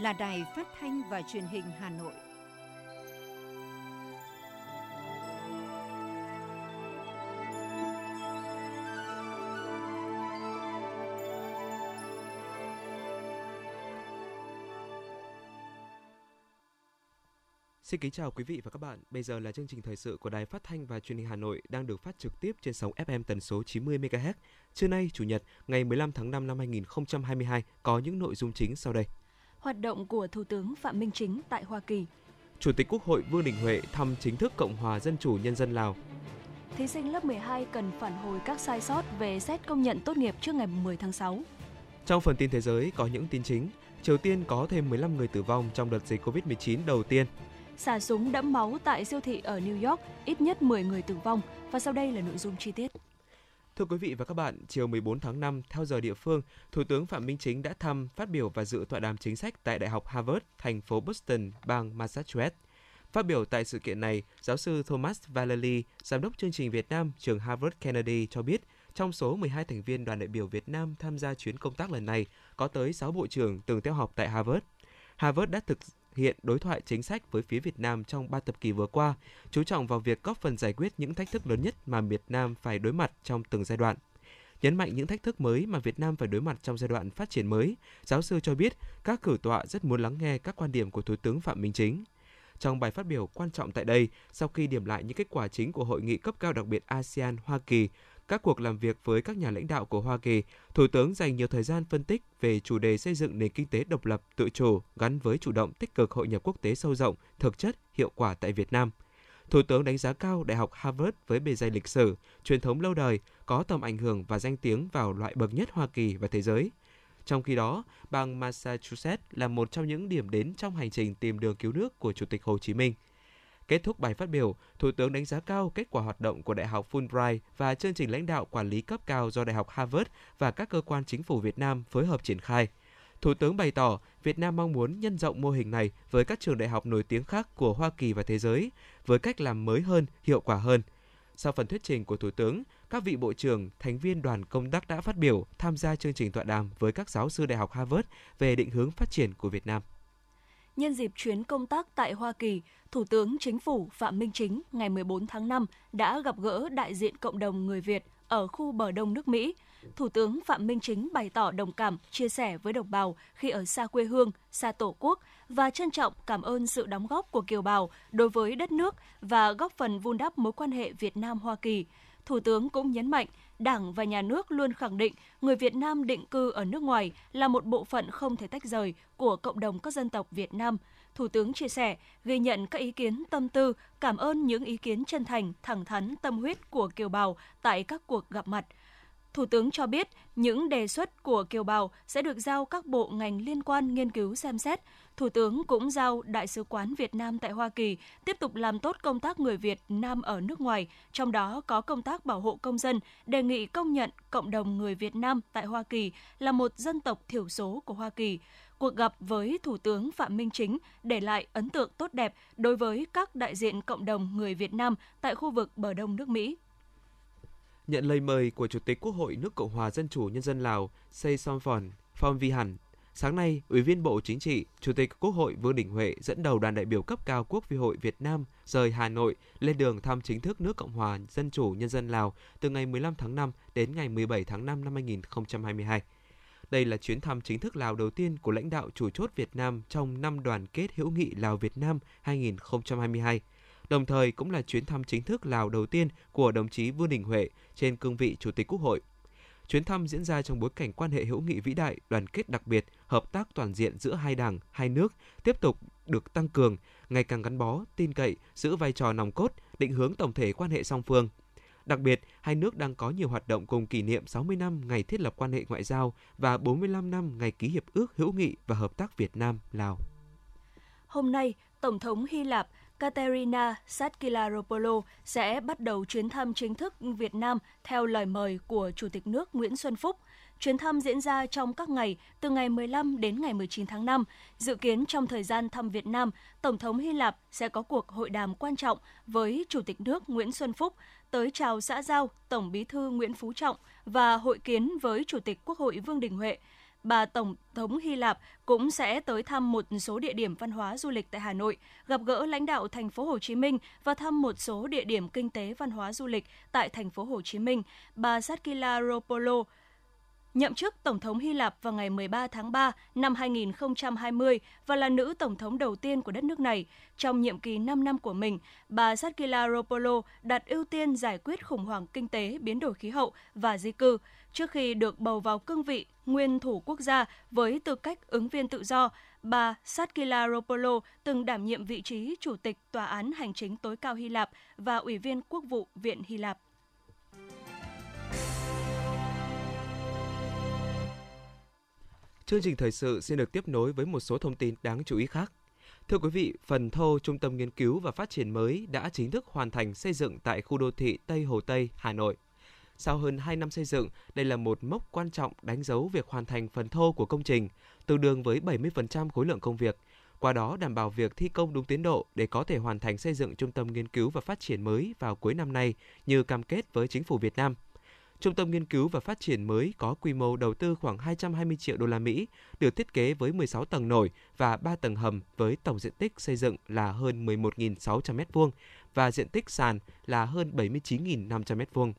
là Đài Phát thanh và Truyền hình Hà Nội. Xin kính chào quý vị và các bạn. Bây giờ là chương trình thời sự của Đài Phát thanh và Truyền hình Hà Nội đang được phát trực tiếp trên sóng FM tần số 90 MHz. Trưa nay, Chủ nhật, ngày 15 tháng 5 năm 2022 có những nội dung chính sau đây. Hoạt động của Thủ tướng Phạm Minh Chính tại Hoa Kỳ. Chủ tịch Quốc hội Vương Đình Huệ thăm chính thức Cộng hòa Dân chủ Nhân dân Lào. Thí sinh lớp 12 cần phản hồi các sai sót về xét công nhận tốt nghiệp trước ngày 10 tháng 6. Trong phần tin thế giới có những tin chính. Triều Tiên có thêm 15 người tử vong trong đợt dịch Covid-19 đầu tiên xả súng đẫm máu tại siêu thị ở New York, ít nhất 10 người tử vong. Và sau đây là nội dung chi tiết. Thưa quý vị và các bạn, chiều 14 tháng 5 theo giờ địa phương, Thủ tướng Phạm Minh Chính đã thăm, phát biểu và dự tọa đàm chính sách tại Đại học Harvard, thành phố Boston, bang Massachusetts. Phát biểu tại sự kiện này, giáo sư Thomas Vallely, giám đốc chương trình Việt Nam trường Harvard Kennedy cho biết, trong số 12 thành viên đoàn đại biểu Việt Nam tham gia chuyến công tác lần này, có tới 6 bộ trưởng từng theo học tại Harvard. Harvard đã thực hiện đối thoại chính sách với phía Việt Nam trong 3 thập kỷ vừa qua, chú trọng vào việc góp phần giải quyết những thách thức lớn nhất mà Việt Nam phải đối mặt trong từng giai đoạn. Nhấn mạnh những thách thức mới mà Việt Nam phải đối mặt trong giai đoạn phát triển mới, giáo sư cho biết các cử tọa rất muốn lắng nghe các quan điểm của Thủ tướng Phạm Minh Chính. Trong bài phát biểu quan trọng tại đây, sau khi điểm lại những kết quả chính của hội nghị cấp cao đặc biệt ASEAN Hoa Kỳ các cuộc làm việc với các nhà lãnh đạo của Hoa Kỳ, Thủ tướng dành nhiều thời gian phân tích về chủ đề xây dựng nền kinh tế độc lập, tự chủ gắn với chủ động tích cực hội nhập quốc tế sâu rộng, thực chất, hiệu quả tại Việt Nam. Thủ tướng đánh giá cao Đại học Harvard với bề dày lịch sử, truyền thống lâu đời, có tầm ảnh hưởng và danh tiếng vào loại bậc nhất Hoa Kỳ và thế giới. Trong khi đó, bang Massachusetts là một trong những điểm đến trong hành trình tìm đường cứu nước của Chủ tịch Hồ Chí Minh – Kết thúc bài phát biểu, Thủ tướng đánh giá cao kết quả hoạt động của Đại học Fulbright và chương trình lãnh đạo quản lý cấp cao do Đại học Harvard và các cơ quan chính phủ Việt Nam phối hợp triển khai. Thủ tướng bày tỏ Việt Nam mong muốn nhân rộng mô hình này với các trường đại học nổi tiếng khác của Hoa Kỳ và thế giới, với cách làm mới hơn, hiệu quả hơn. Sau phần thuyết trình của Thủ tướng, các vị bộ trưởng, thành viên đoàn công tác đã phát biểu tham gia chương trình tọa đàm với các giáo sư Đại học Harvard về định hướng phát triển của Việt Nam. Nhân dịp chuyến công tác tại Hoa Kỳ, Thủ tướng Chính phủ Phạm Minh Chính ngày 14 tháng 5 đã gặp gỡ đại diện cộng đồng người Việt ở khu bờ đông nước Mỹ. Thủ tướng Phạm Minh Chính bày tỏ đồng cảm, chia sẻ với đồng bào khi ở xa quê hương, xa tổ quốc và trân trọng cảm ơn sự đóng góp của kiều bào đối với đất nước và góp phần vun đắp mối quan hệ Việt Nam-Hoa Kỳ. Thủ tướng cũng nhấn mạnh Đảng và Nhà nước luôn khẳng định người Việt Nam định cư ở nước ngoài là một bộ phận không thể tách rời của cộng đồng các dân tộc Việt Nam. Thủ tướng chia sẻ, ghi nhận các ý kiến tâm tư, cảm ơn những ý kiến chân thành, thẳng thắn, tâm huyết của kiều bào tại các cuộc gặp mặt. Thủ tướng cho biết những đề xuất của kiều bào sẽ được giao các bộ ngành liên quan nghiên cứu xem xét, Thủ tướng cũng giao Đại sứ quán Việt Nam tại Hoa Kỳ tiếp tục làm tốt công tác người Việt Nam ở nước ngoài, trong đó có công tác bảo hộ công dân, đề nghị công nhận cộng đồng người Việt Nam tại Hoa Kỳ là một dân tộc thiểu số của Hoa Kỳ. Cuộc gặp với Thủ tướng Phạm Minh Chính để lại ấn tượng tốt đẹp đối với các đại diện cộng đồng người Việt Nam tại khu vực bờ đông nước Mỹ. Nhận lời mời của Chủ tịch Quốc hội nước Cộng hòa Dân chủ Nhân dân Lào Say Somphon Phong Vi Hẳn Sáng nay, Ủy viên Bộ Chính trị, Chủ tịch Quốc hội Vương Đình Huệ dẫn đầu đoàn đại biểu cấp cao Quốc vi hội Việt Nam rời Hà Nội lên đường thăm chính thức nước Cộng hòa Dân chủ Nhân dân Lào từ ngày 15 tháng 5 đến ngày 17 tháng 5 năm 2022. Đây là chuyến thăm chính thức Lào đầu tiên của lãnh đạo chủ chốt Việt Nam trong năm đoàn kết hữu nghị Lào Việt Nam 2022. Đồng thời cũng là chuyến thăm chính thức Lào đầu tiên của đồng chí Vương Đình Huệ trên cương vị Chủ tịch Quốc hội. Chuyến thăm diễn ra trong bối cảnh quan hệ hữu nghị vĩ đại, đoàn kết đặc biệt, hợp tác toàn diện giữa hai đảng, hai nước tiếp tục được tăng cường, ngày càng gắn bó, tin cậy, giữ vai trò nòng cốt, định hướng tổng thể quan hệ song phương. Đặc biệt, hai nước đang có nhiều hoạt động cùng kỷ niệm 60 năm ngày thiết lập quan hệ ngoại giao và 45 năm ngày ký hiệp ước hữu nghị và hợp tác Việt Nam Lào. Hôm nay, Tổng thống Hy Lạp Katerina Satkilaropoulou sẽ bắt đầu chuyến thăm chính thức Việt Nam theo lời mời của Chủ tịch nước Nguyễn Xuân Phúc. Chuyến thăm diễn ra trong các ngày từ ngày 15 đến ngày 19 tháng 5. Dự kiến trong thời gian thăm Việt Nam, Tổng thống Hy Lạp sẽ có cuộc hội đàm quan trọng với Chủ tịch nước Nguyễn Xuân Phúc, tới chào xã giao Tổng bí thư Nguyễn Phú Trọng và hội kiến với Chủ tịch Quốc hội Vương Đình Huệ bà Tổng thống Hy Lạp cũng sẽ tới thăm một số địa điểm văn hóa du lịch tại Hà Nội, gặp gỡ lãnh đạo thành phố Hồ Chí Minh và thăm một số địa điểm kinh tế văn hóa du lịch tại thành phố Hồ Chí Minh. Bà Satkila Ropolo nhậm chức Tổng thống Hy Lạp vào ngày 13 tháng 3 năm 2020 và là nữ Tổng thống đầu tiên của đất nước này. Trong nhiệm kỳ 5 năm của mình, bà Satkila Ropolo đặt ưu tiên giải quyết khủng hoảng kinh tế, biến đổi khí hậu và di cư. Trước khi được bầu vào cương vị nguyên thủ quốc gia với tư cách ứng viên tự do, bà Satkila Ropolo từng đảm nhiệm vị trí Chủ tịch Tòa án Hành chính tối cao Hy Lạp và Ủy viên Quốc vụ Viện Hy Lạp. Chương trình thời sự xin được tiếp nối với một số thông tin đáng chú ý khác. Thưa quý vị, phần thô Trung tâm Nghiên cứu và Phát triển mới đã chính thức hoàn thành xây dựng tại khu đô thị Tây Hồ Tây, Hà Nội. Sau hơn 2 năm xây dựng, đây là một mốc quan trọng đánh dấu việc hoàn thành phần thô của công trình, tương đương với 70% khối lượng công việc. Qua đó đảm bảo việc thi công đúng tiến độ để có thể hoàn thành xây dựng trung tâm nghiên cứu và phát triển mới vào cuối năm nay như cam kết với chính phủ Việt Nam – Trung tâm nghiên cứu và phát triển mới có quy mô đầu tư khoảng 220 triệu đô la Mỹ, được thiết kế với 16 tầng nổi và 3 tầng hầm với tổng diện tích xây dựng là hơn 11.600 m2 và diện tích sàn là hơn 79.500 m2.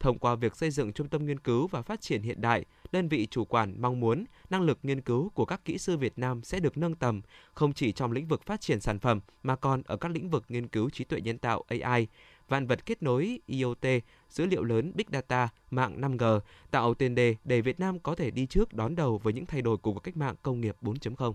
Thông qua việc xây dựng trung tâm nghiên cứu và phát triển hiện đại, đơn vị chủ quản mong muốn năng lực nghiên cứu của các kỹ sư Việt Nam sẽ được nâng tầm, không chỉ trong lĩnh vực phát triển sản phẩm mà còn ở các lĩnh vực nghiên cứu trí tuệ nhân tạo AI, vạn vật kết nối IoT, dữ liệu lớn Big Data, mạng 5G, tạo tiền đề để Việt Nam có thể đi trước đón đầu với những thay đổi của cuộc cách mạng công nghiệp 4.0.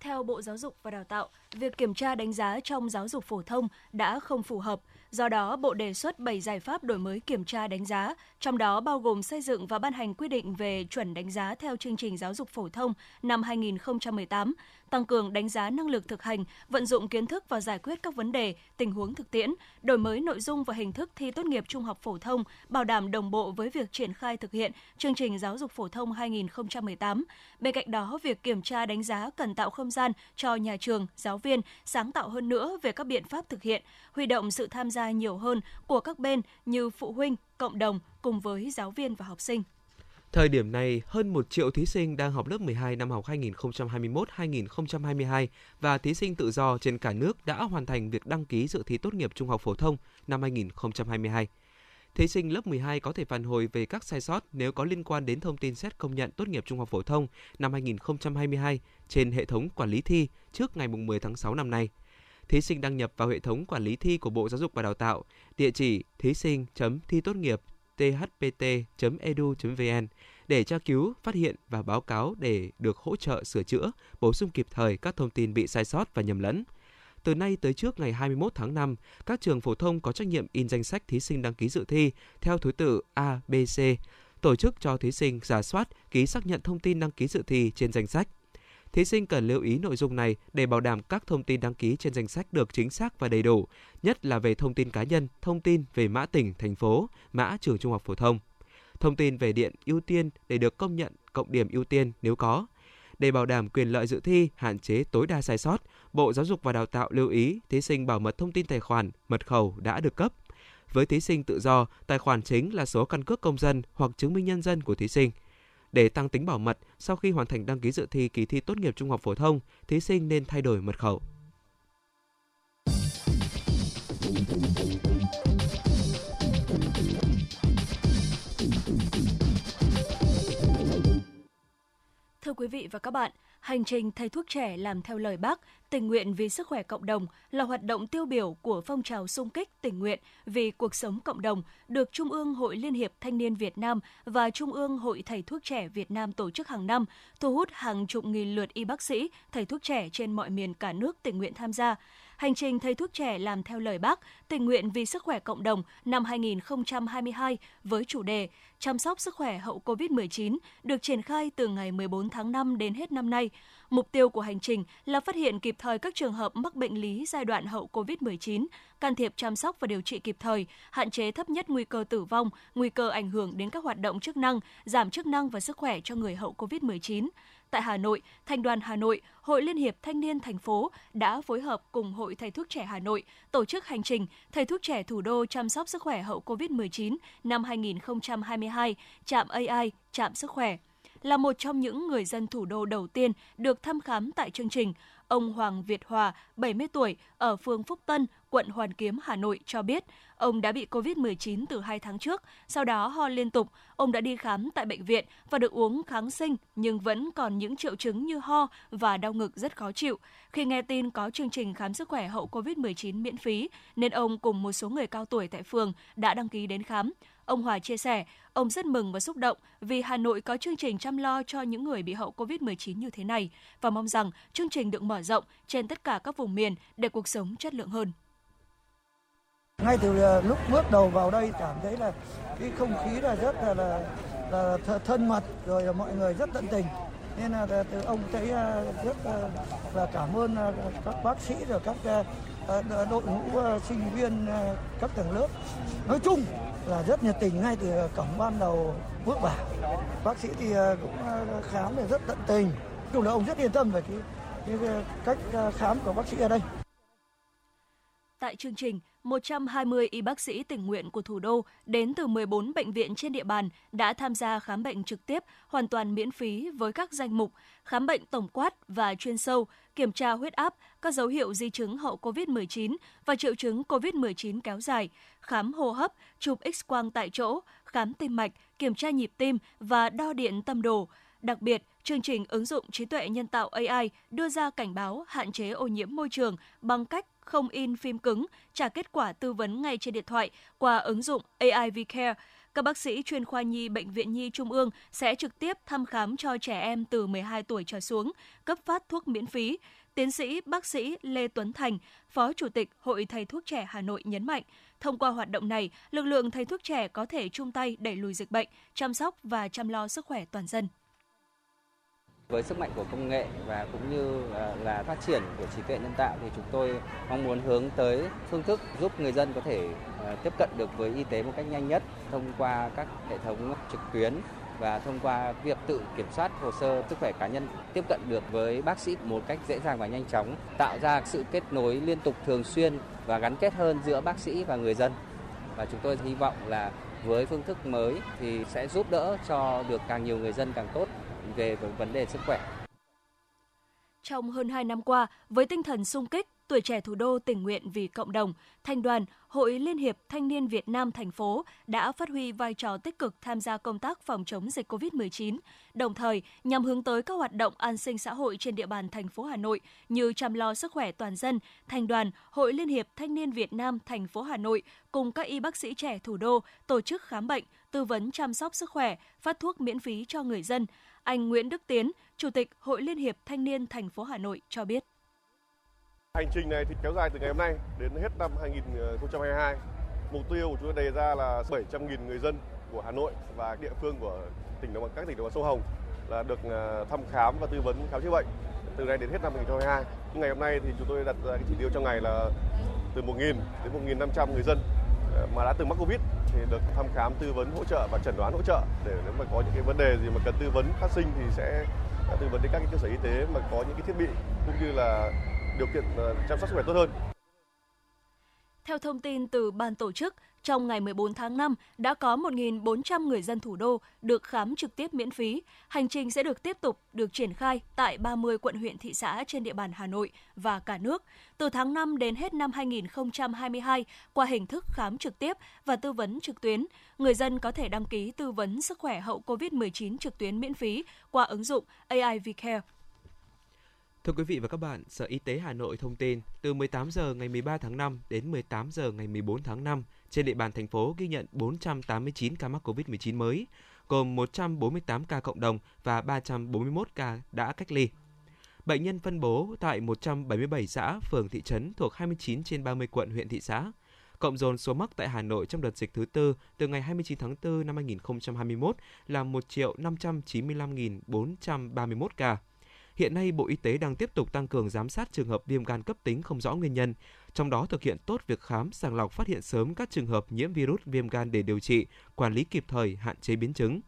Theo Bộ Giáo dục và Đào tạo, việc kiểm tra đánh giá trong giáo dục phổ thông đã không phù hợp. Do đó, Bộ đề xuất 7 giải pháp đổi mới kiểm tra đánh giá, trong đó bao gồm xây dựng và ban hành quy định về chuẩn đánh giá theo chương trình giáo dục phổ thông năm 2018, tăng cường đánh giá năng lực thực hành, vận dụng kiến thức và giải quyết các vấn đề, tình huống thực tiễn, đổi mới nội dung và hình thức thi tốt nghiệp trung học phổ thông, bảo đảm đồng bộ với việc triển khai thực hiện chương trình giáo dục phổ thông 2018. Bên cạnh đó, việc kiểm tra đánh giá cần tạo không gian cho nhà trường, giáo viên sáng tạo hơn nữa về các biện pháp thực hiện, huy động sự tham gia nhiều hơn của các bên như phụ huynh, cộng đồng cùng với giáo viên và học sinh. Thời điểm này, hơn 1 triệu thí sinh đang học lớp 12 năm học 2021-2022 và thí sinh tự do trên cả nước đã hoàn thành việc đăng ký dự thi tốt nghiệp trung học phổ thông năm 2022. Thí sinh lớp 12 có thể phản hồi về các sai sót nếu có liên quan đến thông tin xét công nhận tốt nghiệp trung học phổ thông năm 2022 trên hệ thống quản lý thi trước ngày 10 tháng 6 năm nay. Thí sinh đăng nhập vào hệ thống quản lý thi của Bộ Giáo dục và Đào tạo, địa chỉ thí sinh.thi tốt nghiệp thpt.edu.vn để tra cứu, phát hiện và báo cáo để được hỗ trợ sửa chữa, bổ sung kịp thời các thông tin bị sai sót và nhầm lẫn. Từ nay tới trước ngày 21 tháng 5, các trường phổ thông có trách nhiệm in danh sách thí sinh đăng ký dự thi theo thứ tự A, B, C, tổ chức cho thí sinh giả soát, ký xác nhận thông tin đăng ký dự thi trên danh sách. Thí sinh cần lưu ý nội dung này để bảo đảm các thông tin đăng ký trên danh sách được chính xác và đầy đủ, nhất là về thông tin cá nhân, thông tin về mã tỉnh, thành phố, mã trường trung học phổ thông. Thông tin về điện ưu tiên để được công nhận cộng điểm ưu tiên nếu có. Để bảo đảm quyền lợi dự thi, hạn chế tối đa sai sót, Bộ Giáo dục và Đào tạo lưu ý thí sinh bảo mật thông tin tài khoản, mật khẩu đã được cấp. Với thí sinh tự do, tài khoản chính là số căn cước công dân hoặc chứng minh nhân dân của thí sinh – để tăng tính bảo mật, sau khi hoàn thành đăng ký dự thi kỳ thi tốt nghiệp trung học phổ thông, thí sinh nên thay đổi mật khẩu. Thưa quý vị và các bạn, hành trình thầy thuốc trẻ làm theo lời bác, tình nguyện vì sức khỏe cộng đồng là hoạt động tiêu biểu của phong trào sung kích tình nguyện vì cuộc sống cộng đồng được Trung ương Hội Liên hiệp Thanh niên Việt Nam và Trung ương Hội Thầy thuốc trẻ Việt Nam tổ chức hàng năm, thu hút hàng chục nghìn lượt y bác sĩ, thầy thuốc trẻ trên mọi miền cả nước tình nguyện tham gia. Hành trình thầy thuốc trẻ làm theo lời bác, tình nguyện vì sức khỏe cộng đồng năm 2022 với chủ đề chăm sóc sức khỏe hậu COVID-19 được triển khai từ ngày 14 tháng 5 đến hết năm nay. Mục tiêu của hành trình là phát hiện kịp thời các trường hợp mắc bệnh lý giai đoạn hậu COVID-19, can thiệp chăm sóc và điều trị kịp thời, hạn chế thấp nhất nguy cơ tử vong, nguy cơ ảnh hưởng đến các hoạt động chức năng, giảm chức năng và sức khỏe cho người hậu COVID-19. Tại Hà Nội, Thành đoàn Hà Nội, Hội Liên hiệp Thanh niên thành phố đã phối hợp cùng Hội Thầy thuốc trẻ Hà Nội tổ chức hành trình Thầy thuốc trẻ thủ đô chăm sóc sức khỏe hậu COVID-19 năm 2022, trạm AI, trạm sức khỏe là một trong những người dân thủ đô đầu tiên được thăm khám tại chương trình. Ông Hoàng Việt Hòa, 70 tuổi, ở phường Phúc Tân, quận Hoàn Kiếm, Hà Nội cho biết, ông đã bị COVID-19 từ 2 tháng trước, sau đó ho liên tục. Ông đã đi khám tại bệnh viện và được uống kháng sinh nhưng vẫn còn những triệu chứng như ho và đau ngực rất khó chịu. Khi nghe tin có chương trình khám sức khỏe hậu COVID-19 miễn phí, nên ông cùng một số người cao tuổi tại phường đã đăng ký đến khám. Ông Hòa chia sẻ, ông rất mừng và xúc động vì Hà Nội có chương trình chăm lo cho những người bị hậu COVID-19 như thế này và mong rằng chương trình được mở rộng trên tất cả các vùng miền để cuộc sống chất lượng hơn. Ngay từ à, lúc bước đầu vào đây cảm thấy là cái không khí là rất là là, là thân mật rồi là mọi người rất tận tình nên là à, từ ông thấy à, rất là cảm ơn các bác sĩ rồi các đội ngũ sinh viên các tầng lớp nói chung là rất nhiệt tình ngay từ cổng ban đầu bước vào bác sĩ thì ờ, cũng ờ, khám thì rất tận tình. Chung là ông rất yên tâm về cái, cái cách ờ, khám của bác sĩ ở đây. Tại chương trình, 120 y bác sĩ tình nguyện của thủ đô đến từ 14 bệnh viện trên địa bàn đã tham gia khám bệnh trực tiếp hoàn toàn miễn phí với các danh mục khám bệnh tổng quát và chuyên sâu, kiểm tra huyết áp, các dấu hiệu di chứng hậu COVID-19 và triệu chứng COVID-19 kéo dài, khám hô hấp, chụp X-quang tại chỗ, khám tim mạch, kiểm tra nhịp tim và đo điện tâm đồ. Đặc biệt, chương trình ứng dụng trí tuệ nhân tạo AI đưa ra cảnh báo hạn chế ô nhiễm môi trường bằng cách không in phim cứng, trả kết quả tư vấn ngay trên điện thoại qua ứng dụng AI Care. Các bác sĩ chuyên khoa nhi Bệnh viện Nhi Trung ương sẽ trực tiếp thăm khám cho trẻ em từ 12 tuổi trở xuống, cấp phát thuốc miễn phí. Tiến sĩ bác sĩ Lê Tuấn Thành, Phó Chủ tịch Hội Thầy thuốc trẻ Hà Nội nhấn mạnh, thông qua hoạt động này, lực lượng thầy thuốc trẻ có thể chung tay đẩy lùi dịch bệnh, chăm sóc và chăm lo sức khỏe toàn dân. Với sức mạnh của công nghệ và cũng như à, là phát triển của trí tuệ nhân tạo thì chúng tôi mong muốn hướng tới phương thức giúp người dân có thể à, tiếp cận được với y tế một cách nhanh nhất thông qua các hệ thống trực tuyến và thông qua việc tự kiểm soát hồ sơ sức khỏe cá nhân tiếp cận được với bác sĩ một cách dễ dàng và nhanh chóng, tạo ra sự kết nối liên tục thường xuyên và gắn kết hơn giữa bác sĩ và người dân. Và chúng tôi hy vọng là với phương thức mới thì sẽ giúp đỡ cho được càng nhiều người dân càng tốt về vấn đề sức khỏe. Trong hơn 2 năm qua, với tinh thần sung kích, tuổi trẻ thủ đô tình nguyện vì cộng đồng, thành đoàn, Hội Liên hiệp Thanh niên Việt Nam thành phố đã phát huy vai trò tích cực tham gia công tác phòng chống dịch COVID-19, đồng thời nhằm hướng tới các hoạt động an sinh xã hội trên địa bàn thành phố Hà Nội như chăm lo sức khỏe toàn dân, thành đoàn, Hội Liên hiệp Thanh niên Việt Nam thành phố Hà Nội cùng các y bác sĩ trẻ thủ đô tổ chức khám bệnh, tư vấn chăm sóc sức khỏe, phát thuốc miễn phí cho người dân. Anh Nguyễn Đức Tiến, Chủ tịch Hội Liên hiệp Thanh niên thành phố Hà Nội cho biết. Hành trình này thì kéo dài từ ngày hôm nay đến hết năm 2022. Mục tiêu của chúng tôi đề ra là 700.000 người dân của Hà Nội và địa phương của tỉnh đồng bằng, các tỉnh đồng bằng sông Hồng là được à, thăm khám và tư vấn khám chữa bệnh từ nay đến hết năm 2022. Ngày hôm nay thì chúng tôi đặt ra cái chỉ tiêu trong ngày là từ 1.000 đến 1.500 người dân mà đã từng mắc Covid thì được thăm khám tư vấn hỗ trợ và chẩn đoán hỗ trợ để nếu mà có những cái vấn đề gì mà cần tư vấn phát sinh thì sẽ à, tư vấn đến các cái cơ sở y tế mà có những cái thiết bị cũng như là điều kiện ờ, chăm sóc sức khỏe tốt hơn. Theo thông tin từ ban tổ chức, trong ngày 14 tháng 5 đã có 1.400 người dân thủ đô được khám trực tiếp miễn phí. Hành trình sẽ được tiếp tục được triển khai tại 30 quận huyện thị xã trên địa bàn Hà Nội và cả nước từ tháng 5 đến hết năm 2022 qua hình thức khám trực tiếp và tư vấn trực tuyến. Người dân có thể đăng ký tư vấn sức khỏe hậu COVID-19 trực tuyến miễn phí qua ứng dụng AI Care Thưa quý vị và các bạn, Sở Y tế Hà Nội thông tin từ 18 giờ ngày 13 tháng 5 đến 18 giờ ngày 14 tháng 5, trên địa bàn thành phố ghi nhận 489 ca mắc COVID-19 mới, gồm 148 ca cộng đồng và 341 ca đã cách ly. Bệnh nhân phân bố tại 177 xã, phường, thị trấn thuộc 29 trên 30 quận, huyện, thị xã. Cộng dồn số mắc tại Hà Nội trong đợt dịch thứ tư từ ngày 29 tháng 4 năm 2021 là 1 triệu 595.431 ca. Hiện nay, Bộ Y tế đang tiếp tục tăng cường giám sát trường hợp viêm gan cấp tính không rõ nguyên nhân, trong đó thực hiện tốt việc khám, sàng lọc phát hiện sớm các trường hợp nhiễm virus viêm gan để điều trị, quản lý kịp thời, hạn chế biến chứng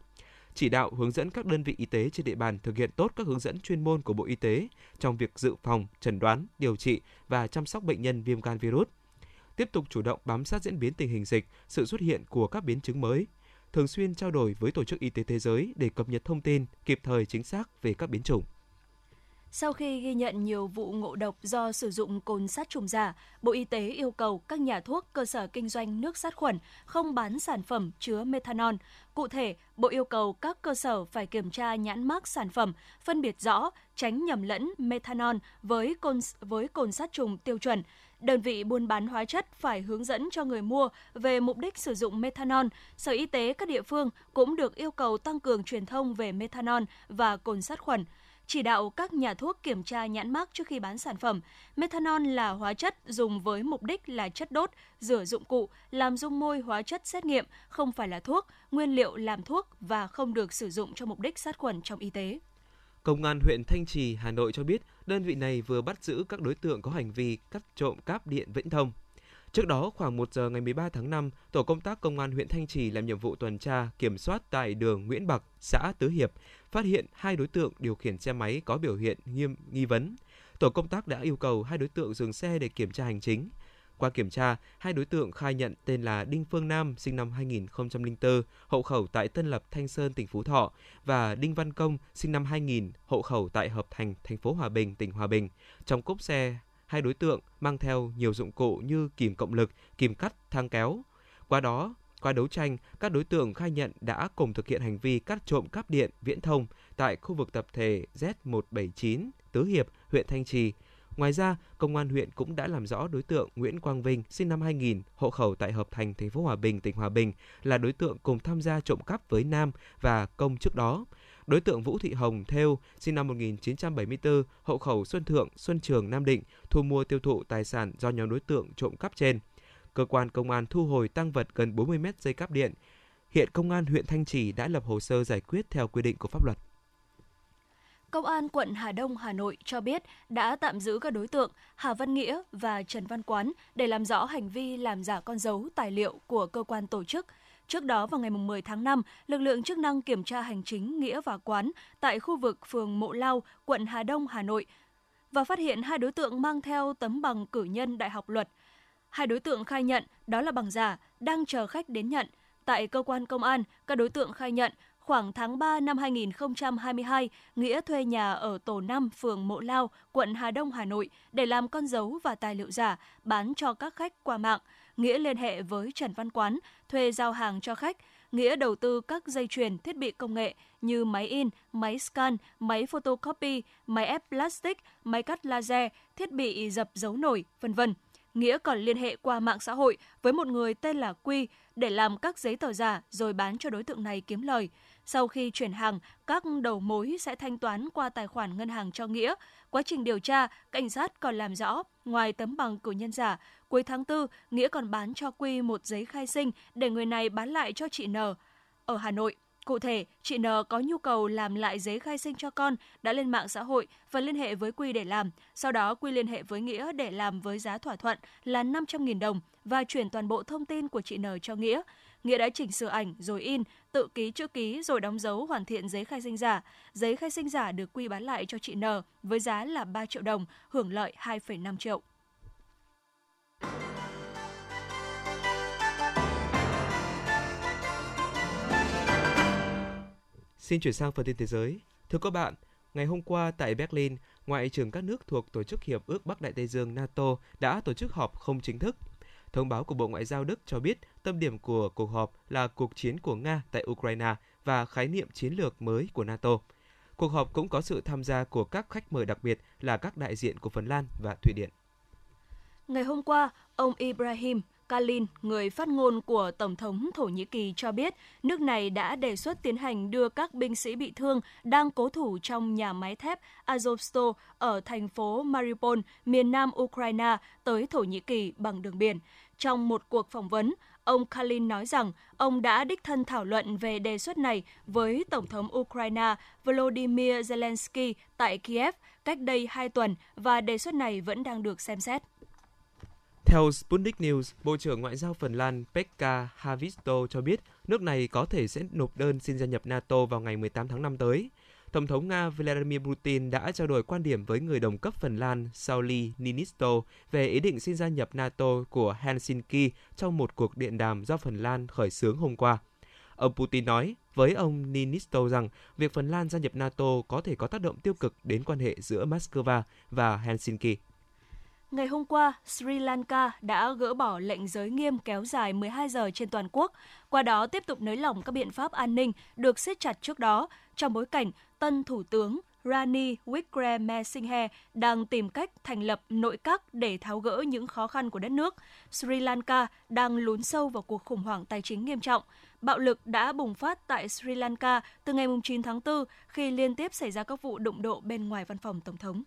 chỉ đạo hướng dẫn các đơn vị y tế trên địa bàn thực hiện tốt các hướng dẫn chuyên môn của Bộ Y tế trong việc dự phòng, chẩn đoán, điều trị và chăm sóc bệnh nhân viêm gan virus. Tiếp tục chủ động bám sát diễn biến tình hình dịch, sự xuất hiện của các biến chứng mới, thường xuyên trao đổi với Tổ chức Y tế Thế giới để cập nhật thông tin kịp thời chính xác về các biến chủng. Sau khi ghi nhận nhiều vụ ngộ độc do sử dụng cồn sát trùng giả, Bộ Y tế yêu cầu các nhà thuốc, cơ sở kinh doanh nước sát khuẩn không bán sản phẩm chứa methanol. Cụ thể, Bộ yêu cầu các cơ sở phải kiểm tra nhãn mác sản phẩm, phân biệt rõ, tránh nhầm lẫn methanol với cồn với cồn sát trùng tiêu chuẩn. Đơn vị buôn bán hóa chất phải hướng dẫn cho người mua về mục đích sử dụng methanol. Sở Y tế các địa phương cũng được yêu cầu tăng cường truyền thông về methanol và cồn sát khuẩn chỉ đạo các nhà thuốc kiểm tra nhãn mác trước khi bán sản phẩm. Methanol là hóa chất dùng với mục đích là chất đốt, rửa dụng cụ, làm dung môi hóa chất xét nghiệm, không phải là thuốc, nguyên liệu làm thuốc và không được sử dụng cho mục đích sát khuẩn trong y tế. Công an huyện Thanh Trì, Hà Nội cho biết đơn vị này vừa bắt giữ các đối tượng có hành vi cắt trộm cáp điện viễn thông. Trước đó, khoảng 1 giờ ngày 13 tháng 5, tổ công tác công an huyện Thanh Trì làm nhiệm vụ tuần tra kiểm soát tại đường Nguyễn Bạc, xã Tứ Hiệp, phát hiện hai đối tượng điều khiển xe máy có biểu hiện nghiêm nghi vấn. Tổ công tác đã yêu cầu hai đối tượng dừng xe để kiểm tra hành chính. Qua kiểm tra, hai đối tượng khai nhận tên là Đinh Phương Nam, sinh năm 2004, hộ khẩu tại Tân Lập, Thanh Sơn, tỉnh Phú Thọ và Đinh Văn Công, sinh năm 2000, hộ khẩu tại Hợp Thành, thành phố Hòa Bình, tỉnh Hòa Bình. Trong cốp xe, hai đối tượng mang theo nhiều dụng cụ như kìm cộng lực, kìm cắt, thang kéo. Qua đó, qua đấu tranh, các đối tượng khai nhận đã cùng thực hiện hành vi cắt trộm cáp điện viễn thông tại khu vực tập thể Z179 Tứ Hiệp, huyện Thanh Trì. Ngoài ra, công an huyện cũng đã làm rõ đối tượng Nguyễn Quang Vinh, sinh năm 2000, hộ khẩu tại Hợp Thành, thành phố Hòa Bình, tỉnh Hòa Bình, là đối tượng cùng tham gia trộm cắp với Nam và Công trước đó. Đối tượng Vũ Thị Hồng Theo, sinh năm 1974, hộ khẩu Xuân Thượng, Xuân Trường, Nam Định, thu mua tiêu thụ tài sản do nhóm đối tượng trộm cắp trên. Cơ quan công an thu hồi tăng vật gần 40 mét dây cáp điện. Hiện công an huyện Thanh Trì đã lập hồ sơ giải quyết theo quy định của pháp luật. Công an quận Hà Đông, Hà Nội cho biết đã tạm giữ các đối tượng Hà Văn Nghĩa và Trần Văn Quán để làm rõ hành vi làm giả con dấu tài liệu của cơ quan tổ chức. Trước đó vào ngày 10 tháng 5, lực lượng chức năng kiểm tra hành chính Nghĩa và Quán tại khu vực phường Mộ Lao, quận Hà Đông, Hà Nội và phát hiện hai đối tượng mang theo tấm bằng cử nhân Đại học Luật. Hai đối tượng khai nhận đó là bằng giả, đang chờ khách đến nhận. Tại cơ quan công an, các đối tượng khai nhận Khoảng tháng 3 năm 2022, Nghĩa thuê nhà ở tổ 5 phường Mộ Lao, quận Hà Đông, Hà Nội để làm con dấu và tài liệu giả bán cho các khách qua mạng. Nghĩa liên hệ với Trần Văn Quán, thuê giao hàng cho khách. Nghĩa đầu tư các dây chuyền thiết bị công nghệ như máy in, máy scan, máy photocopy, máy ép plastic, máy cắt laser, thiết bị dập dấu nổi, vân vân. Nghĩa còn liên hệ qua mạng xã hội với một người tên là Quy để làm các giấy tờ giả rồi bán cho đối tượng này kiếm lời. Sau khi chuyển hàng, các đầu mối sẽ thanh toán qua tài khoản ngân hàng cho Nghĩa. Quá trình điều tra, cảnh sát còn làm rõ, ngoài tấm bằng cử nhân giả, cuối tháng 4, Nghĩa còn bán cho Quy một giấy khai sinh để người này bán lại cho chị N. Ở Hà Nội, Cụ thể, chị N có nhu cầu làm lại giấy khai sinh cho con, đã lên mạng xã hội và liên hệ với Quy để làm. Sau đó Quy liên hệ với Nghĩa để làm với giá thỏa thuận là 500.000 đồng và chuyển toàn bộ thông tin của chị N cho Nghĩa. Nghĩa đã chỉnh sửa ảnh rồi in, tự ký chữ ký rồi đóng dấu hoàn thiện giấy khai sinh giả. Giấy khai sinh giả được Quy bán lại cho chị N với giá là 3 triệu đồng, hưởng lợi 2,5 triệu. Xin chuyển sang phần tin thế giới. Thưa các bạn, ngày hôm qua tại Berlin, Ngoại trưởng các nước thuộc Tổ chức Hiệp ước Bắc Đại Tây Dương NATO đã tổ chức họp không chính thức. Thông báo của Bộ Ngoại giao Đức cho biết tâm điểm của cuộc họp là cuộc chiến của Nga tại Ukraine và khái niệm chiến lược mới của NATO. Cuộc họp cũng có sự tham gia của các khách mời đặc biệt là các đại diện của Phần Lan và Thụy Điển. Ngày hôm qua, ông Ibrahim Kalin, người phát ngôn của Tổng thống Thổ Nhĩ Kỳ cho biết nước này đã đề xuất tiến hành đưa các binh sĩ bị thương đang cố thủ trong nhà máy thép Azovstal ở thành phố Mariupol, miền nam Ukraine tới Thổ Nhĩ Kỳ bằng đường biển. Trong một cuộc phỏng vấn, ông Kalin nói rằng ông đã đích thân thảo luận về đề xuất này với Tổng thống Ukraine Volodymyr Zelensky tại Kiev cách đây hai tuần và đề xuất này vẫn đang được xem xét. Theo Sputnik News, Bộ trưởng Ngoại giao Phần Lan Pekka Havisto cho biết nước này có thể sẽ nộp đơn xin gia nhập NATO vào ngày 18 tháng 5 tới. Tổng thống Nga Vladimir Putin đã trao đổi quan điểm với người đồng cấp Phần Lan Sauli Niinisto về ý định xin gia nhập NATO của Helsinki trong một cuộc điện đàm do Phần Lan khởi xướng hôm qua. Ông Putin nói với ông Niinisto rằng việc Phần Lan gia nhập NATO có thể có tác động tiêu cực đến quan hệ giữa Moscow và Helsinki. Ngày hôm qua, Sri Lanka đã gỡ bỏ lệnh giới nghiêm kéo dài 12 giờ trên toàn quốc, qua đó tiếp tục nới lỏng các biện pháp an ninh được siết chặt trước đó, trong bối cảnh tân Thủ tướng Rani Wickremesinghe đang tìm cách thành lập nội các để tháo gỡ những khó khăn của đất nước. Sri Lanka đang lún sâu vào cuộc khủng hoảng tài chính nghiêm trọng. Bạo lực đã bùng phát tại Sri Lanka từ ngày 9 tháng 4 khi liên tiếp xảy ra các vụ đụng độ bên ngoài văn phòng Tổng thống.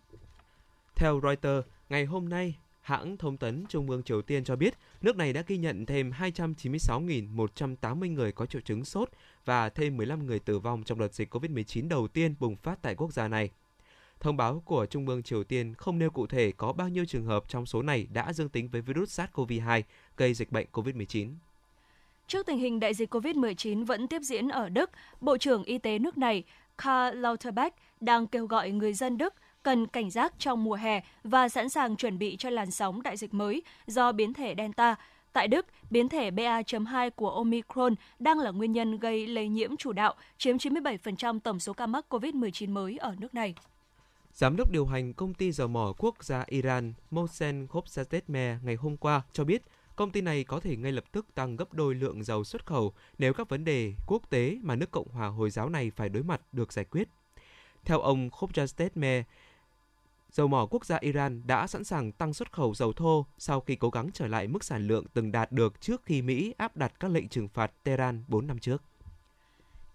Theo Reuters, ngày hôm nay, hãng thông tấn Trung ương Triều Tiên cho biết nước này đã ghi nhận thêm 296.180 người có triệu chứng sốt và thêm 15 người tử vong trong đợt dịch COVID-19 đầu tiên bùng phát tại quốc gia này. Thông báo của Trung ương Triều Tiên không nêu cụ thể có bao nhiêu trường hợp trong số này đã dương tính với virus SARS-CoV-2 gây dịch bệnh COVID-19. Trước tình hình đại dịch COVID-19 vẫn tiếp diễn ở Đức, Bộ trưởng Y tế nước này Karl Lauterbach đang kêu gọi người dân Đức cần cảnh giác trong mùa hè và sẵn sàng chuẩn bị cho làn sóng đại dịch mới do biến thể Delta. Tại Đức, biến thể BA.2 của Omicron đang là nguyên nhân gây lây nhiễm chủ đạo, chiếm 97% tổng số ca mắc COVID-19 mới ở nước này. Giám đốc điều hành công ty dầu mỏ quốc gia Iran Mohsen Khopzadeh ngày hôm qua cho biết công ty này có thể ngay lập tức tăng gấp đôi lượng dầu xuất khẩu nếu các vấn đề quốc tế mà nước Cộng hòa Hồi giáo này phải đối mặt được giải quyết. Theo ông Khopzadeh dầu mỏ quốc gia Iran đã sẵn sàng tăng xuất khẩu dầu thô sau khi cố gắng trở lại mức sản lượng từng đạt được trước khi Mỹ áp đặt các lệnh trừng phạt Tehran 4 năm trước.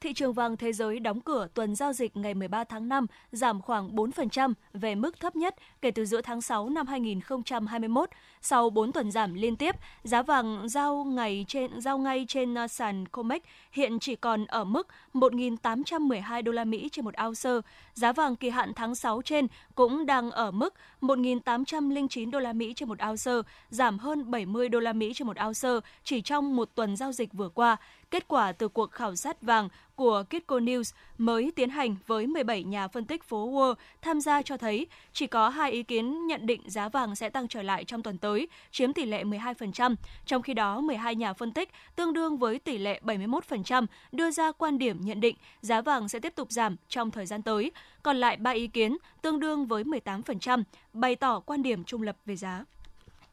Thị trường vàng thế giới đóng cửa tuần giao dịch ngày 13 tháng 5 giảm khoảng 4% về mức thấp nhất kể từ giữa tháng 6 năm 2021. Sau 4 tuần giảm liên tiếp, giá vàng giao ngày trên giao ngay trên à, sàn COMEX hiện chỉ còn ở mức 1.812 đô la Mỹ trên một ounce. Giá vàng kỳ hạn tháng 6 trên cũng đang ở mức 1.809 đô la Mỹ trên một ounce, giảm hơn 70 đô la Mỹ trên một ounce chỉ trong một tuần giao dịch vừa qua. Kết quả từ cuộc khảo sát vàng của Kitco News mới tiến hành với 17 nhà phân tích phố Wall tham gia cho thấy chỉ có hai ý kiến nhận định giá vàng sẽ tăng trở lại trong tuần tới, chiếm tỷ lệ 12%. Trong khi đó, 12 nhà phân tích tương đương với tỷ lệ 71% đưa ra quan điểm nhận định giá vàng sẽ tiếp tục giảm trong thời gian tới. Còn lại ba ý kiến tương đương với 18% bày tỏ quan điểm trung lập về giá.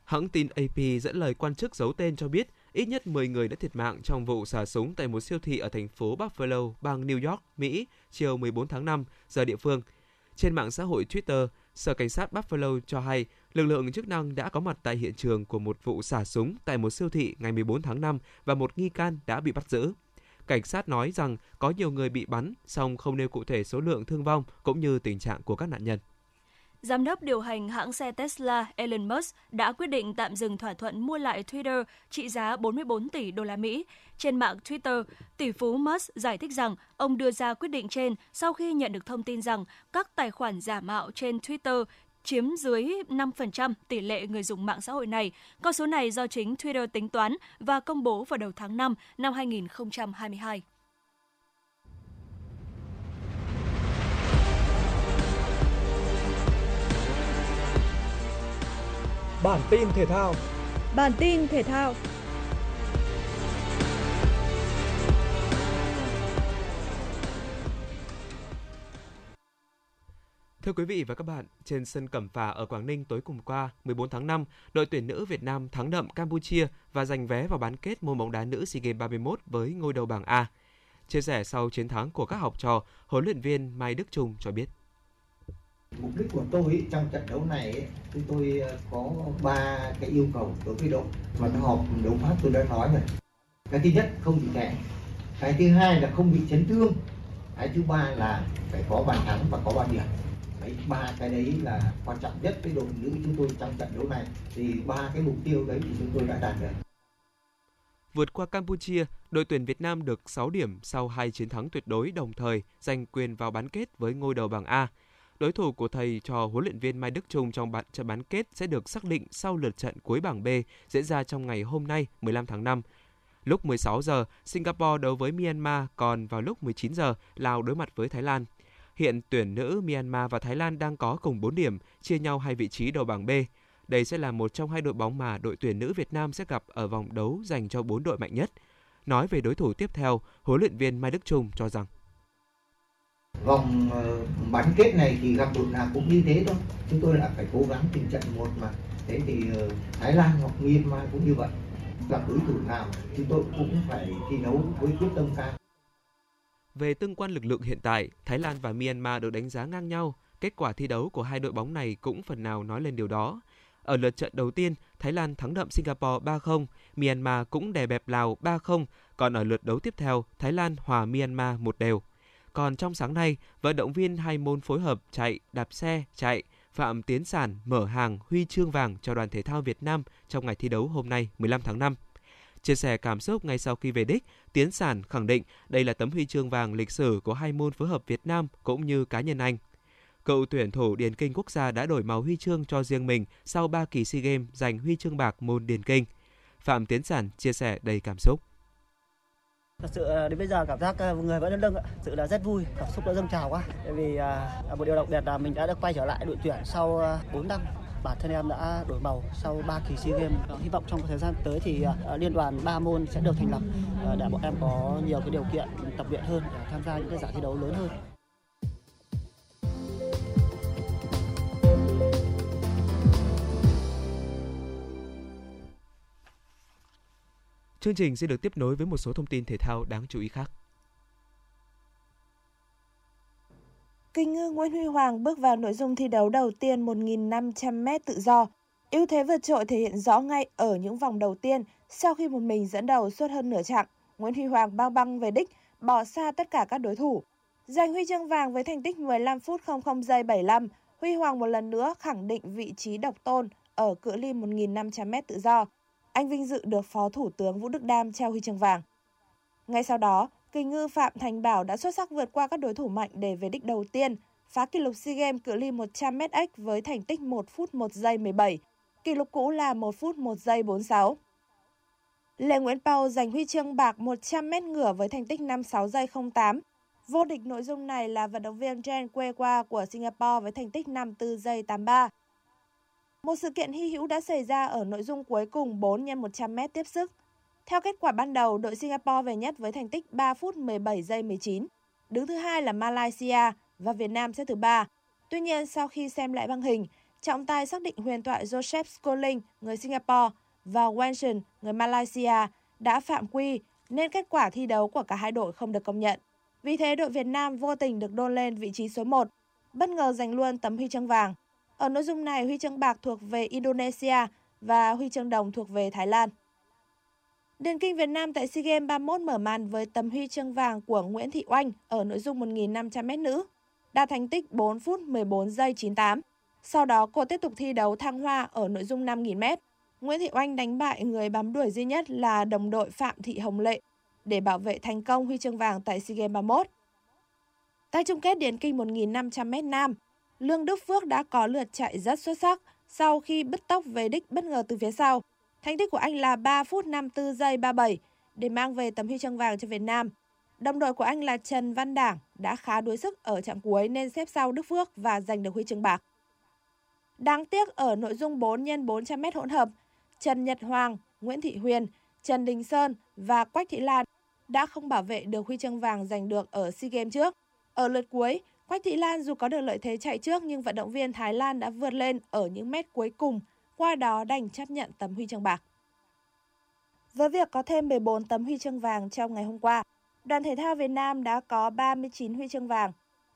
Hãng tin AP dẫn lời quan chức giấu tên cho biết ít nhất 10 người đã thiệt mạng trong vụ xả súng tại một siêu thị ở thành phố Buffalo, bang New York, Mỹ, chiều 14 tháng 5 giờ địa phương. Trên mạng xã hội Twitter, Sở Cảnh sát Buffalo cho hay lực lượng chức năng đã có mặt tại hiện trường của một vụ xả súng tại một siêu thị ngày 14 tháng 5 và một nghi can đã bị bắt giữ. Cảnh sát nói rằng có nhiều người bị bắn, song không nêu cụ thể số lượng thương vong cũng như tình trạng của các nạn nhân. Giám đốc điều hành hãng xe Tesla Elon Musk đã quyết định tạm dừng thỏa thuận mua lại Twitter trị giá 44 tỷ đô la Mỹ. Trên mạng Twitter, tỷ phú Musk giải thích rằng ông đưa ra quyết định trên sau khi nhận được thông tin rằng các tài khoản giả mạo trên Twitter chiếm dưới 5% tỷ lệ người dùng mạng xã hội này. Con số này do chính Twitter tính toán và công bố vào đầu tháng 5 năm 2022. Bản tin thể thao. Bản tin thể thao. Thưa quý vị và các bạn, trên sân Cẩm Phả ở Quảng Ninh tối cùng qua, 14 tháng 5, đội tuyển nữ Việt Nam thắng đậm Campuchia và giành vé vào bán kết môn bóng đá nữ SEA Games 31 với ngôi đầu bảng A. Chia sẻ sau chiến thắng của các học trò, huấn luyện viên Mai Đức Trung cho biết mục đích của tôi trong trận đấu này ấy, thì tôi ờ, có ba cái yêu cầu đối với đội và cái họp đấu pháp tôi đã nói rồi. Cái thứ nhất không bị thẻ cái thứ hai là không bị chấn thương. Cái thứ ba là phải có bàn thắng và có ba điểm. Đấy ba cái đấy là quan trọng nhất với đội nữ chúng tôi trong trận đấu này. Thì ba cái mục tiêu đấy thì chúng tôi đã đạt được. Vượt qua Campuchia, đội tuyển Việt Nam được 6 điểm sau hai chiến thắng tuyệt đối đồng thời giành quyền vào bán kết với ngôi đầu bảng A. Đối thủ của thầy trò huấn luyện viên Mai Đức Trung trong trận trận bán kết sẽ được xác định sau lượt trận cuối bảng B diễn ra trong ngày hôm nay 15 tháng 5. Lúc 16 giờ, Singapore đấu với Myanmar, còn vào lúc 19 giờ, Lào đối mặt với Thái Lan. Hiện tuyển nữ Myanmar và Thái Lan đang có cùng 4 điểm, chia nhau hai vị trí đầu bảng B. Đây sẽ là một trong hai đội bóng mà đội tuyển nữ Việt Nam sẽ gặp ở vòng đấu dành cho 4 đội mạnh nhất. Nói về đối thủ tiếp theo, huấn luyện viên Mai Đức Trung cho rằng vòng ờ, bán kết này thì gặp đội nào cũng như thế thôi chúng tôi đã phải cố gắng từng trận một mà thế thì ờ, Thái Lan hoặc Myanmar cũng như vậy gặp đối thủ nào chúng tôi cũng phải thi đấu với quyết tâm cao về tương quan lực lượng hiện tại, Thái Lan và Myanmar được đánh giá ngang nhau. Kết quả thi đấu của hai đội bóng này cũng phần nào nói lên điều đó. Ở lượt trận đầu tiên, Thái Lan thắng đậm Singapore 3-0, Myanmar cũng đè bẹp Lào 3-0, còn ở lượt đấu tiếp theo, Thái Lan hòa Myanmar một đều. Còn trong sáng nay, vận động viên hai môn phối hợp chạy, đạp xe, chạy, Phạm Tiến Sản mở hàng huy chương vàng cho đoàn thể thao Việt Nam trong ngày thi đấu hôm nay 15 tháng 5. Chia sẻ cảm xúc ngay sau khi về đích, Tiến Sản khẳng định đây là tấm huy chương vàng lịch sử của hai môn phối hợp Việt Nam cũng như cá nhân anh. Cựu tuyển thủ điền kinh quốc gia đã đổi màu huy chương cho riêng mình sau 3 kỳ SEA Games giành huy chương bạc môn điền kinh. Phạm Tiến Sản chia sẻ đầy cảm xúc. Thật sự ờ, đến bây giờ cảm giác ờ, người vẫn lưng ạ, sự là rất vui, cảm xúc đã dâng trào quá. Bởi vì ờ, một điều đặc biệt là mình đã được quay trở lại đội tuyển sau 4 năm bản thân em đã đổi màu sau 3 kỳ SEA Games. Hy vọng trong thời gian tới thì liên đoàn ba môn sẽ được thành lập để bọn em có nhiều cái điều kiện tập luyện hơn để tham gia những cái giải thi đấu lớn hơn. Chương trình sẽ được tiếp nối với một số thông tin thể thao đáng chú ý khác. Kinh ngư Nguyễn Huy Hoàng bước vào nội dung thi đấu đầu tiên 1.500m tự do. ưu thế vượt trội thể hiện rõ ngay ở những vòng đầu tiên sau khi một mình dẫn đầu suốt hơn nửa chặng. Nguyễn Huy Hoàng băng băng về đích, bỏ xa tất cả các đối thủ. Giành huy chương vàng với thành tích 15 phút 00 giây 75, Huy Hoàng một lần nữa khẳng định vị trí độc tôn ở cự ly 1.500m tự do anh vinh dự được Phó Thủ tướng Vũ Đức Đam trao huy chương vàng. Ngay sau đó, kỳ ngư Phạm Thành Bảo đã xuất sắc vượt qua các đối thủ mạnh để về đích đầu tiên, phá kỷ lục SEA Games cự ly 100m x với thành tích 1 phút 1 giây 17. Kỷ lục cũ là 1 phút 1 giây 46. Lê Nguyễn Pau giành huy chương bạc 100m ngửa với thành tích 56 giây 08. Vô địch nội dung này là vận động viên Jen Quequa của Singapore với thành tích 54 giây 83. Một sự kiện hy hữu đã xảy ra ở nội dung cuối cùng 4 x 100m tiếp sức. Theo kết quả ban đầu, đội Singapore về nhất với thành tích 3 phút 17 giây 19. Đứng thứ hai là Malaysia và Việt Nam xếp thứ ba. Tuy nhiên, sau khi xem lại băng hình, trọng tài xác định huyền thoại Joseph Schooling, người Singapore, và Wenson, người Malaysia, đã phạm quy nên kết quả thi đấu của cả hai đội không được công nhận. Vì thế, đội Việt Nam vô tình được đôn lên vị trí số 1, bất ngờ giành luôn tấm huy chương vàng. Ở nội dung này, huy chương bạc thuộc về Indonesia và huy chương đồng thuộc về Thái Lan. Điền kinh Việt Nam tại SEA Games 31 mở màn với tấm huy chương vàng của Nguyễn Thị Oanh ở nội dung 1.500m nữ, đạt thành tích 4 phút 14 giây 98. Sau đó, cô tiếp tục thi đấu thăng hoa ở nội dung 5.000m. Nguyễn Thị Oanh đánh bại người bám đuổi duy nhất là đồng đội Phạm Thị Hồng Lệ để bảo vệ thành công huy chương vàng tại SEA Games 31. Tại chung kết Điền kinh 1.500m nam, Lương Đức Phước đã có lượt chạy rất xuất sắc sau khi bứt tốc về đích bất ngờ từ phía sau. Thành tích của anh là 3 phút 54 giây 37 để mang về tấm huy chương vàng cho Việt Nam. Đồng đội của anh là Trần Văn Đảng đã khá đuối sức ở chặng cuối nên xếp sau Đức Phước và giành được huy chương bạc. Đáng tiếc ở nội dung 4 x 400m hỗn hợp, Trần Nhật Hoàng, Nguyễn Thị Huyền, Trần Đình Sơn và Quách Thị Lan đã không bảo vệ được huy chương vàng giành được ở SEA Games trước. Ở lượt cuối, Quách Thị Lan dù có được lợi thế chạy trước nhưng vận động viên Thái Lan đã vượt lên ở những mét cuối cùng, qua đó đành chấp nhận tấm huy chương bạc. Với việc có thêm 14 tấm huy chương vàng trong ngày hôm qua, đoàn thể thao Việt Nam đã có 39 huy chương vàng,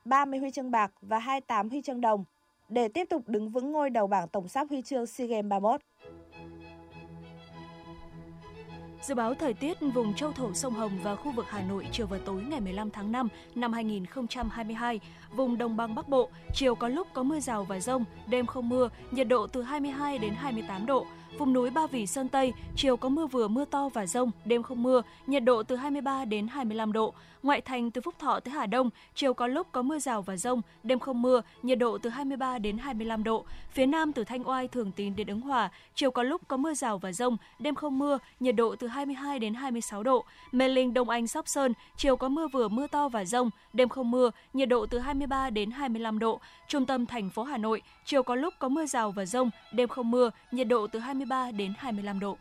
30 huy chương bạc và 28 huy chương đồng để tiếp tục đứng vững ngôi đầu bảng tổng sắp huy chương SEA Games 31. Dự báo thời tiết vùng châu thổ sông Hồng và khu vực Hà Nội chiều và tối ngày 15 tháng 5 năm 2022, vùng đồng bằng Bắc Bộ, chiều có lúc có mưa rào và rông, đêm không mưa, nhiệt độ từ 22 đến 28 độ. Vùng núi Ba Vì Sơn Tây, chiều có mưa vừa mưa to và rông, đêm không mưa, nhiệt độ từ 23 đến 25 độ. Ngoại thành từ Phúc Thọ tới Hà Đông, chiều có lúc có mưa rào và rông, đêm không mưa, nhiệt độ từ 23 đến 25 độ. Phía Nam từ Thanh Oai, Thường Tín đến Ứng Hòa, chiều có lúc có mưa rào và rông, đêm không mưa, nhiệt độ từ 22 đến 26 độ. Mê Linh, Đông Anh, Sóc Sơn, chiều có mưa vừa mưa to và rông, đêm không mưa, nhiệt độ từ 23 đến 25 độ. Trung tâm thành phố Hà Nội, chiều có lúc có mưa rào và rông, đêm không mưa, nhiệt độ từ 23 đến 25 độ.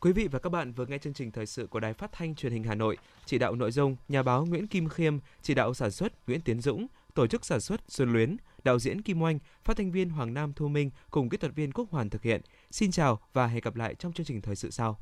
Quý vị và các bạn vừa nghe chương trình thời sự của Đài Phát thanh Truyền hình Hà Nội, chỉ đạo nội dung nhà báo Nguyễn Kim Khiêm, chỉ đạo sản xuất Nguyễn Tiến Dũng, tổ chức sản xuất Xuân Luyến, đạo diễn Kim Oanh, phát thanh viên Hoàng Nam Thu Minh cùng kỹ thuật viên Quốc Hoàn thực hiện. Xin chào và hẹn gặp lại trong chương trình thời sự sau.